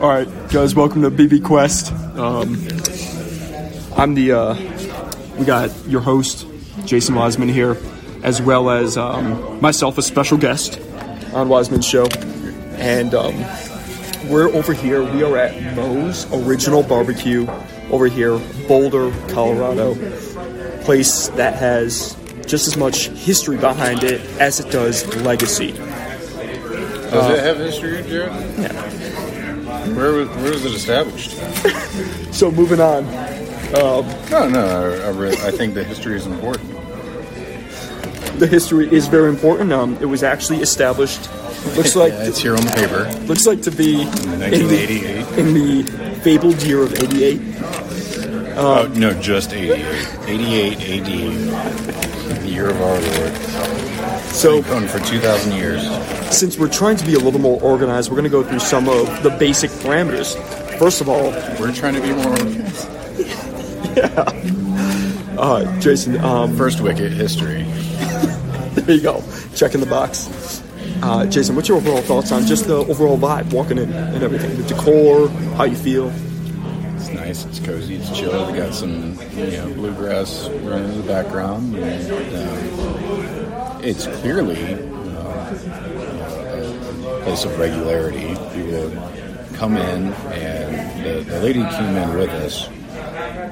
All right, guys, welcome to BB Quest. Um, I'm the, uh, we got your host, Jason Wiseman here, as well as um, myself, a special guest on Wiseman's show. And um, we're over here, we are at Moe's Original Barbecue over here, Boulder, Colorado. Place that has just as much history behind it as it does legacy. Does uh, it have history, Jared? Yeah. Where was, where was it established? So moving on. Um, no, no. I, I, re- I think the history is important. The history is very important. Um, it was actually established. Looks like Yeah, it's here on the paper. looks like to be in the, 1988. in the fabled year of '88. Oh, um, no, just 88. 88 AD. The year of our Lord. So Going for 2,000 years. Since we're trying to be a little more organized, we're going to go through some of the basic parameters. First of all, We're trying to be more organized. yeah. uh, Jason, um, First wicket, history. there you go. Check in the box. Uh, Jason, what's your overall thoughts on just the overall vibe, walking in and everything, the decor, how you feel? It's nice. It's cozy. It's chill. We got some, you know, bluegrass running in the background, and um, it's clearly place of regularity. People come in, and the, the lady came in with us.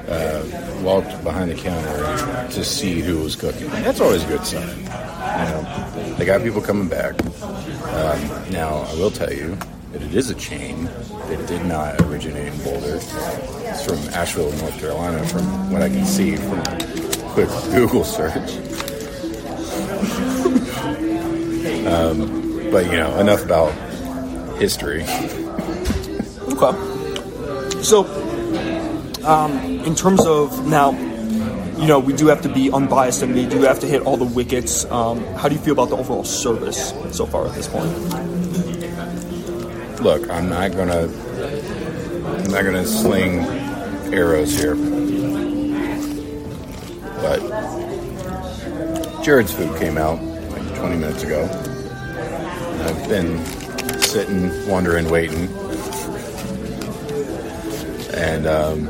Uh, walked behind the counter to see who was cooking. That's always a good sign. You know, they got people coming back. Um, now, I will tell you that it is a chain. It did not originate in Boulder. It's from Asheville, North Carolina, from what I can see from a quick Google search. um, but, you know, enough about history. Okay. So, um, in terms of now, you know, we do have to be unbiased and we do have to hit all the wickets. Um, how do you feel about the overall service so far at this point? Look, I'm not gonna I'm not gonna sling arrows here. But Jared's food came out like 20 minutes ago. I've been sitting, wondering, waiting. And um,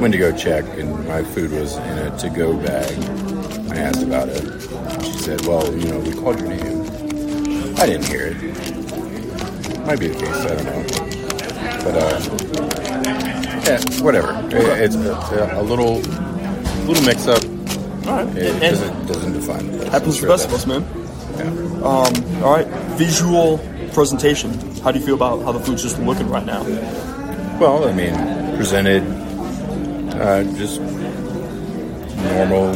went to go check, and my food was in a to-go bag. I asked about it. She said, "Well, you know, we called your name." I didn't hear it. Might be the case. I don't know. But uh, yeah, whatever. It- It's a, a little, little mix-up. All right. It doesn't doesn't define place. Happens to the best of us, man. Yeah. Um, all right, visual presentation. How do you feel about how the food's just looking right now? Well, I mean, presented uh, just normal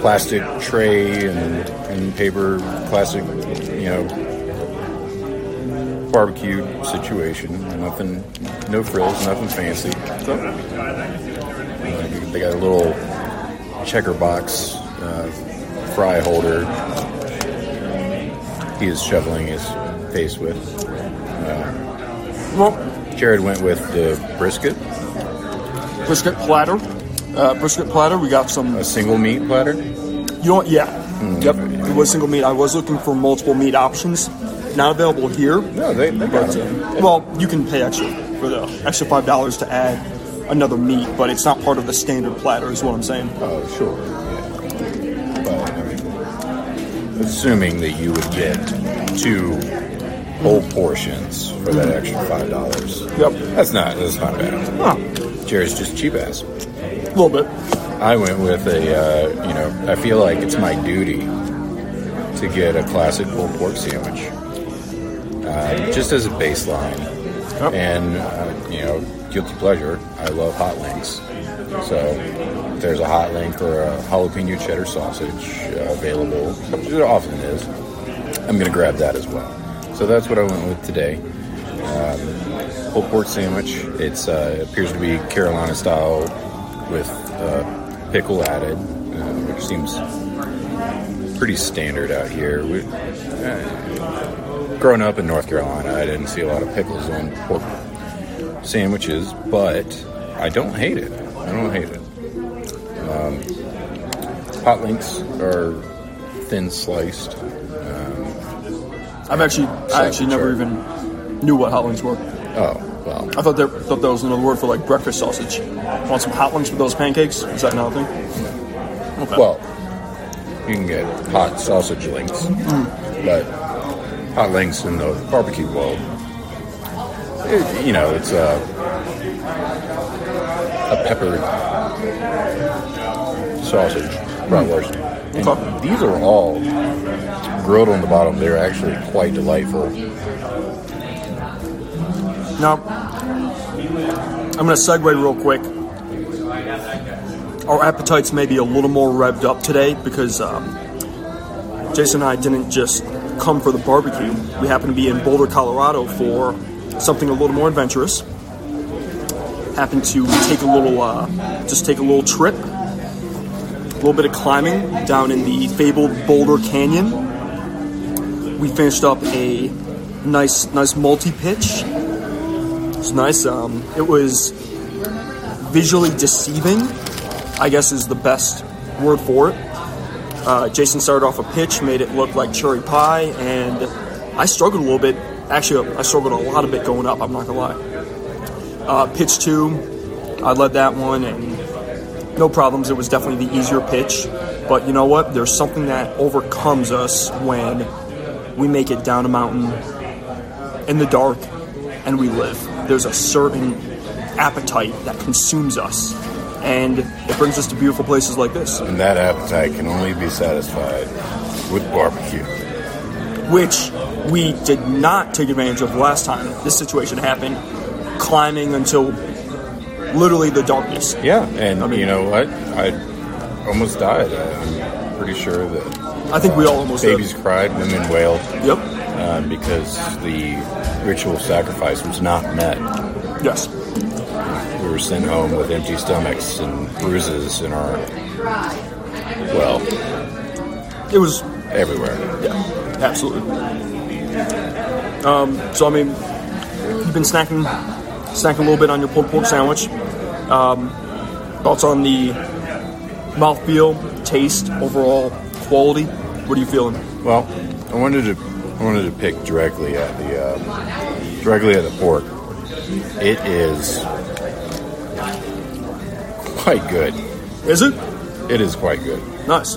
plastic tray and, and paper plastic, you know, barbecue situation. Nothing, no frills, nothing fancy. Uh, they got a little checker box uh, fry holder. He is shoveling his face with. Well, Jared went with the brisket, brisket platter. Uh, brisket platter. We got some. a single meat platter. You know what? Yeah. Yep. It was single meat. I was looking for multiple meat options. Not available here. No, they, they got But, uh, well, you can pay extra for the extra five dollars to add another meat, but it's not part of the standard platter. Is what I'm saying. Oh, sure. Yeah. But, I mean, assuming that you would get two whole portions for that extra five dollars. Yep. That's not that's not bad. Huh. Jared's just cheap ass. A little bit. I went with a, uh, you know, I feel like it's my duty to get a classic pulled pork sandwich, uh, just as a baseline. Yep. And, uh, you know, guilty pleasure, I love hot links. So there's a hot link or a jalapeno cheddar sausage uh, available, which there often is, I'm going to grab that as well. So that's what I went with today. Um, pulled pork sandwich. It uh, appears to be Carolina style with uh, pickle added, uh, which seems pretty standard out here. We, uh, growing up in North Carolina, I didn't see a lot of pickles on pork sandwiches, but I don't hate it. I don't hate it. Hot links are thin sliced. Um, I've actually, I actually never even knew what hot links were. Oh, well. I thought there, thought that was another word for like breakfast sausage. Want some hot links with those pancakes? Is that another thing? Okay. Well, you can get hot sausage links, but hot links in the barbecue world, it, you know, it's a, a peppered sausage bratwurst. Okay. These are all grilled on the bottom. They're actually quite delightful. Now, I'm going to segue real quick. Our appetites may be a little more revved up today because um, Jason and I didn't just come for the barbecue. We happen to be in Boulder, Colorado for something a little more adventurous. Happened to take a little, uh, just take a little trip, little bit of climbing down in the fabled Boulder Canyon. We finished up a nice, nice multi-pitch it's nice. Um, it was visually deceiving, I guess is the best word for it. Uh, Jason started off a pitch, made it look like cherry pie, and I struggled a little bit. Actually, I struggled a lot of it going up, I'm not gonna lie. Uh, pitch two, I led that one, and no problems. It was definitely the easier pitch. But you know what? There's something that overcomes us when we make it down a mountain in the dark and we live. There's a certain appetite that consumes us, and it brings us to beautiful places like this, And that appetite can only be satisfied with barbecue. which we did not take advantage of last time this situation happened, climbing until literally the darkness. Yeah, and I mean- you know what? I almost died. I'm pretty sure that I think we all almost babies cried, women wailed, Yep. uh, because the ritual sacrifice was not met. Yes. We were sent home with empty stomachs and bruises in our, well, It was everywhere. Yeah, absolutely. Um, so I mean, you've been snacking, snacking a little bit on your pulled pork sandwich. Um, thoughts on the mouthfeel, taste, overall quality? What are you feeling? Well, I wanted to, I wanted to pick directly at the, uh, directly at the pork. It is quite good. Is it It is quite good. nice?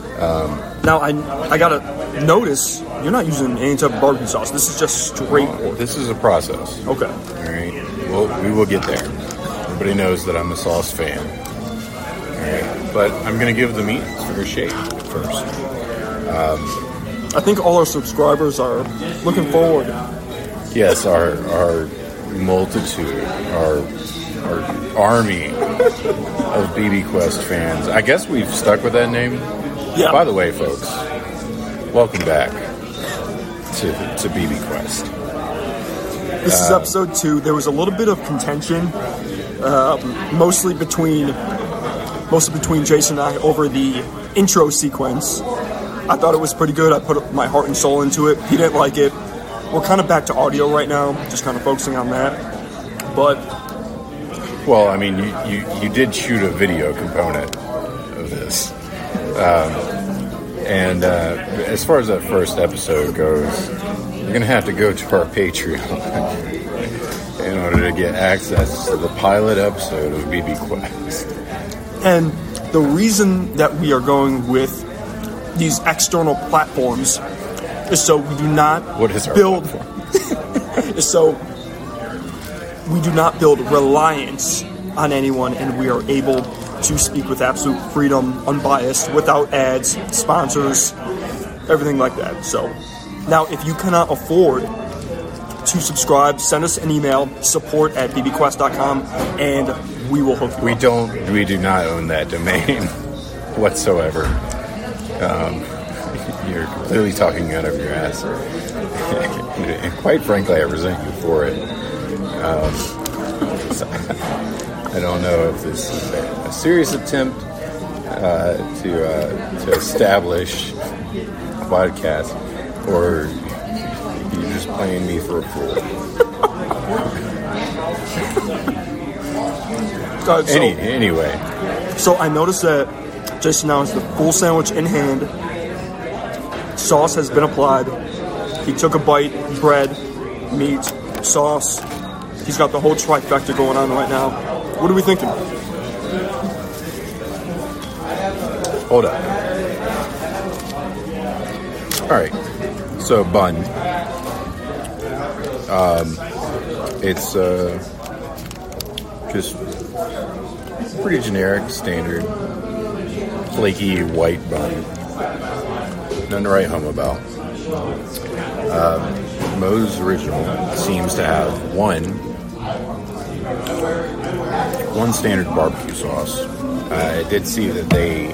now I I gotta notice you're not using any type of barbecue sauce. This is just straight pork. This is a process. Okay. All right. Well, we will get there. Everybody knows that I'm a sauce fan. Right. But I'm going to give the meat its fair shake first. Um, I think all our subscribers are looking forward. Yes, our our multitude, our our army of BB Quest fans. I guess we've stuck with that name. Yeah. By the way, folks, welcome back to to BB Quest. This is episode two. There was a little bit of contention, um, mostly between mostly between Jason and I over the intro sequence. I thought it was pretty good. I put my heart and soul into it. He didn't like it. We're kind of back to audio right now, just kind of focusing on that. But Well, I mean, you, you, you did shoot a video component of this. Um, and uh, as far as that first episode goes, you're going to have to go to our Patreon in order to get access to the pilot episode of BB Quest. and the reason that we are going with these external platforms is so we do not What is build platform? so we do not build reliance on anyone and we are able to speak with absolute freedom unbiased without ads sponsors everything like that so now if you cannot afford to subscribe send us an email support at bbquest.com and we will hook you We up. don't, we do not own that domain whatsoever. Um, you're clearly talking out of your ass. and quite frankly, I resent you for it. Um, I don't know if this is a, a serious attempt uh, to uh, to establish a podcast, or you're just playing me for a fool. Uh, so- Any, anyway, So I noticed that Jason now has the full sandwich in hand. Sauce has been applied. He took a bite, bread, meat, sauce. He's got the whole trifecta going on right now. What are we thinking? Hold up. All right. So bun. Um, it's uh, just pretty generic, standard, flaky white bun. Nothing to write home about. Um, Moe's original seems to have one one standard barbecue sauce. I did see that they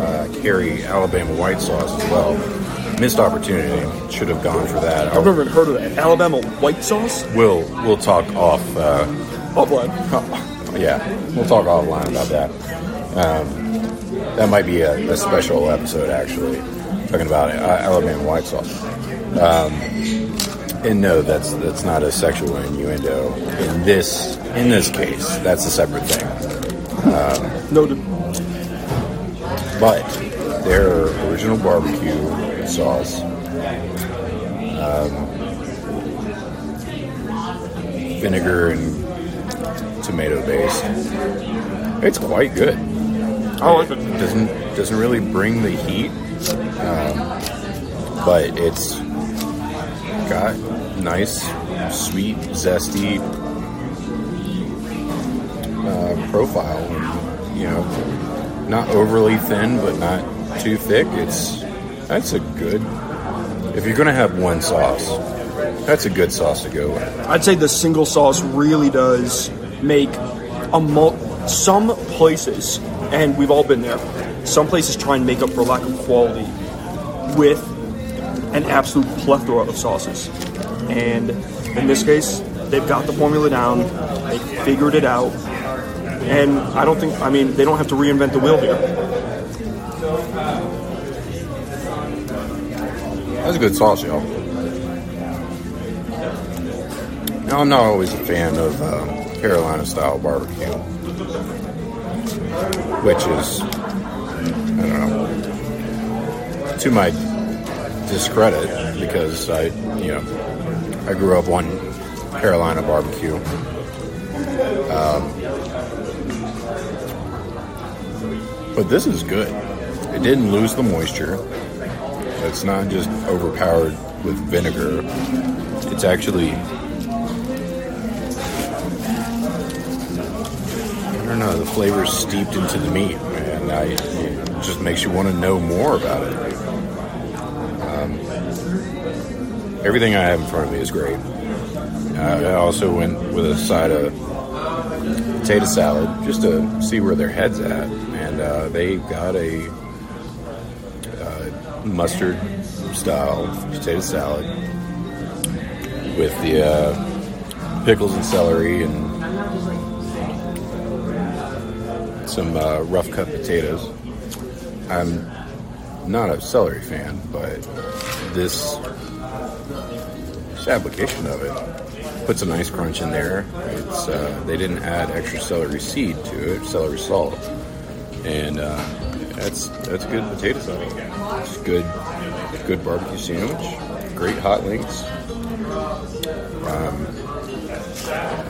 uh, carry Alabama white sauce as well. Missed opportunity. Should have gone for that. I've never heard of that. Alabama white sauce? We'll we'll talk off. Uh, Offline. yeah, we'll talk offline about that. Um, that might be a, a special episode, actually, talking about uh, Alabama white sauce. Um, and no, that's that's not a sexual innuendo in this in this case. That's a separate thing. Noted. But their original barbecue sauce, um, vinegar and tomato base. it's quite good. I like it. doesn't doesn't really bring the heat, um, but it's got nice, sweet, zesty uh, profile. And, you know, not overly thin, but not too thick. It's that's a good. If you're gonna have one sauce, that's a good sauce to go with. I'd say the single sauce really does make a mul- some places, and we've all been there. Some places try and make up for lack of quality with an absolute plethora of sauces, and in this case, they've got the formula down. They figured it out, and I don't think. I mean, they don't have to reinvent the wheel here. That's a good sauce, y'all. Now, I'm not always a fan of um, Carolina style barbecue, which is, I don't know, to my discredit because I, you know, I grew up on Carolina barbecue. Um, but this is good. It didn't lose the moisture. It's not just overpowered with vinegar. It's actually I don't know, the flavor's steeped into the meat and I it just makes you want to know more about it. Everything I have in front of me is great. Uh, I also went with a side of potato salad just to see where their head's at, and uh, they got a mustard style potato salad with the uh, pickles and celery and some uh, rough cut potatoes. I'm not a celery fan, but this, application of it puts a nice crunch in there. It's uh, they didn't add extra celery seed to it, celery salt, and uh, that's that's good potato salad. It's good, good barbecue sandwich. Great hot links. Um,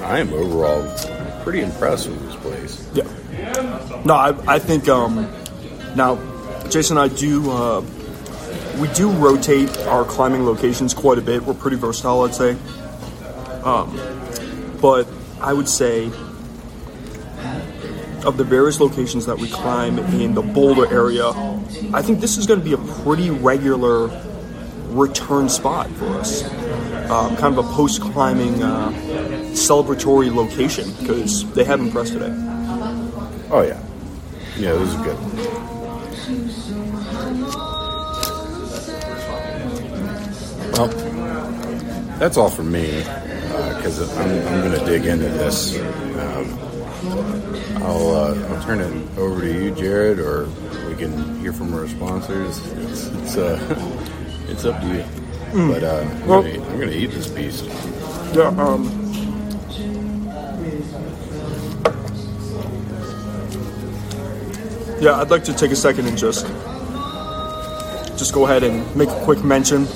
I am overall pretty impressed with this place. Yeah. No, I, I think um, now, Jason I do uh, we do rotate our climbing locations quite a bit. We're pretty versatile, I'd say. Um, but I would say of the various locations that we climb in the Boulder area, I think this is going to be a pretty regular return spot for us. Um, kind of a post climbing uh, celebratory location because they have impressed today. Oh yeah, yeah, this is good. Well, that's all for me because I'm, I'm going to dig into this. Um, I'll, uh, I'll turn it over to you, Jared, or we can hear from our sponsors. It's it's, uh, it's up to you. But uh, I'm Well- going to eat this piece. Yeah. Um, yeah, I'd like to take a second and just just go ahead and make a quick mention.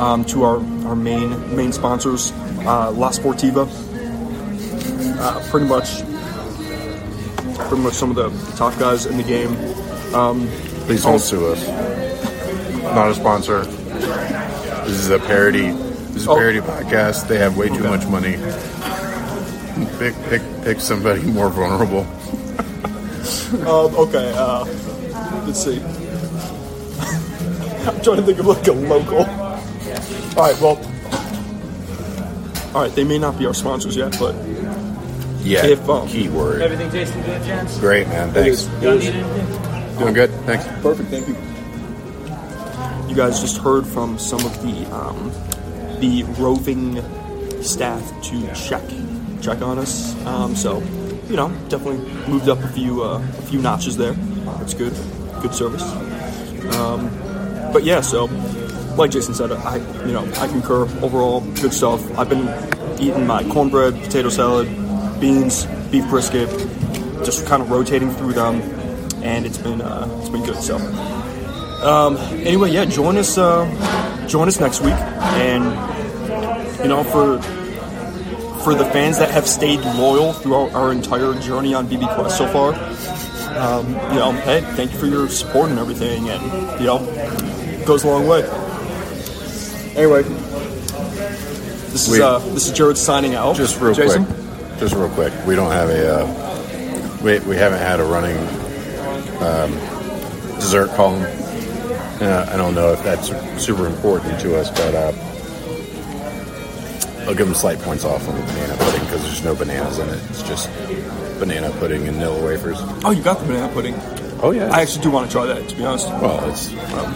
Um, to our, our main main sponsors, uh, La Sportiva. Uh, pretty much, pretty much some of the top guys in the game. Please don't sue us. Not a sponsor. This is a parody. This is a Oh. parody podcast. They have way too Okay. much money. Pick, pick, pick somebody more vulnerable. Um, okay, uh, let's see. I'm trying to think of like a local. All right, well, all right. They may not be our sponsors yet, but Yeah. If, um, keyword. Everything tasting good, gents? Great, man. Thanks. is. It Y'all is. need anything? Doing good. Thanks. Perfect, thank you. You guys just heard from some of the um, the roving staff to check check on us. Um, so, you know, definitely moved up a few uh, a few notches there. That's good, good service. Um, but yeah, so like Jason said, I you know I concur. Overall, good stuff. I've been eating my cornbread, potato salad, beans, beef brisket, just kind of rotating through them, and it's been uh, it's been good. So um, anyway, yeah, join us uh, join us next week, and you know for for the fans that have stayed loyal throughout our entire journey on BB Quest so far. Um, you know, hey, thank you for your support and everything, and you know, it goes a long way. Anyway, this is We- uh, this is Jared signing out. Just real Jason? quick. Just real quick. We don't have a. Uh, we, we haven't had a running um, dessert column. Uh, I don't know if that's super important to us, but uh, I'll give them slight points off on the banana pudding because there's no bananas in it. It's just banana pudding and Nilla wafers. Oh, you got the banana pudding. Oh yeah. I actually do want to try that. To be honest. well, it's um,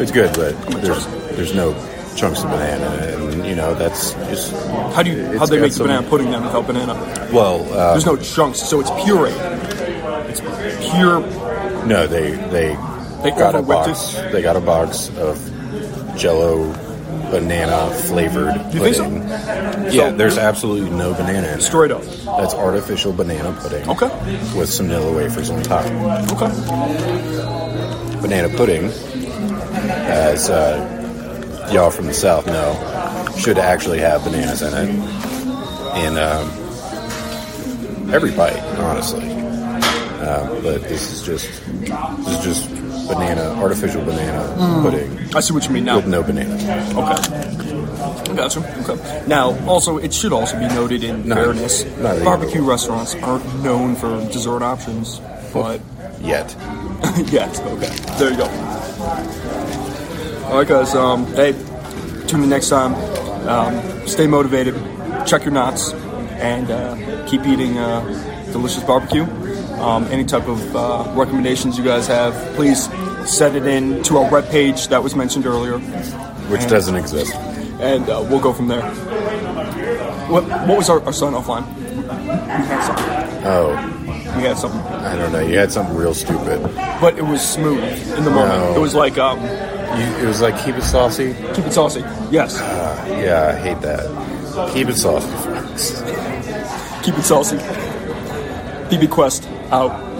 it's good, but there's there's no chunks of banana, and you know that's just How do you how they make the banana pudding then without banana? well. Uh, There's no chunks, so it's puree. It's pure. No, they they, They got a box. They got a box of Jello banana flavored think so? pudding. Yeah, there's absolutely no banana in it. Straight up. That's artificial banana pudding. Okay. With some Nilla wafers on top. Okay. Banana pudding, as uh, y'all from the south know, should actually have bananas in it. In um, every bite, honestly. Uh, but this is just this is just banana, artificial banana pudding I see what you mean now. with no banana. Okay. Gotcha. Okay. Now, also, it should also be noted in No, fairness, not barbecue restaurants aren't known for dessert options, but Yet. yet. Okay. There you go. All right, guys. Um, hey, tune in next time. Um, stay motivated. Check your knots, and uh, keep eating uh, delicious barbecue. Um, any type of uh, recommendations you guys have, please send it in to our web page that was mentioned earlier. Which doesn't exist. and uh, we'll go from there. What, what was our, our sign off line? We had something. Oh, We had something, I don't know. You had something real stupid. but it was smooth in the moment. No. It was like um, You, it was like keep it saucy. keep it saucy. Yes, ah, Yeah, I hate that. Keep it saucy, folks. keep it saucy. BB Quest out.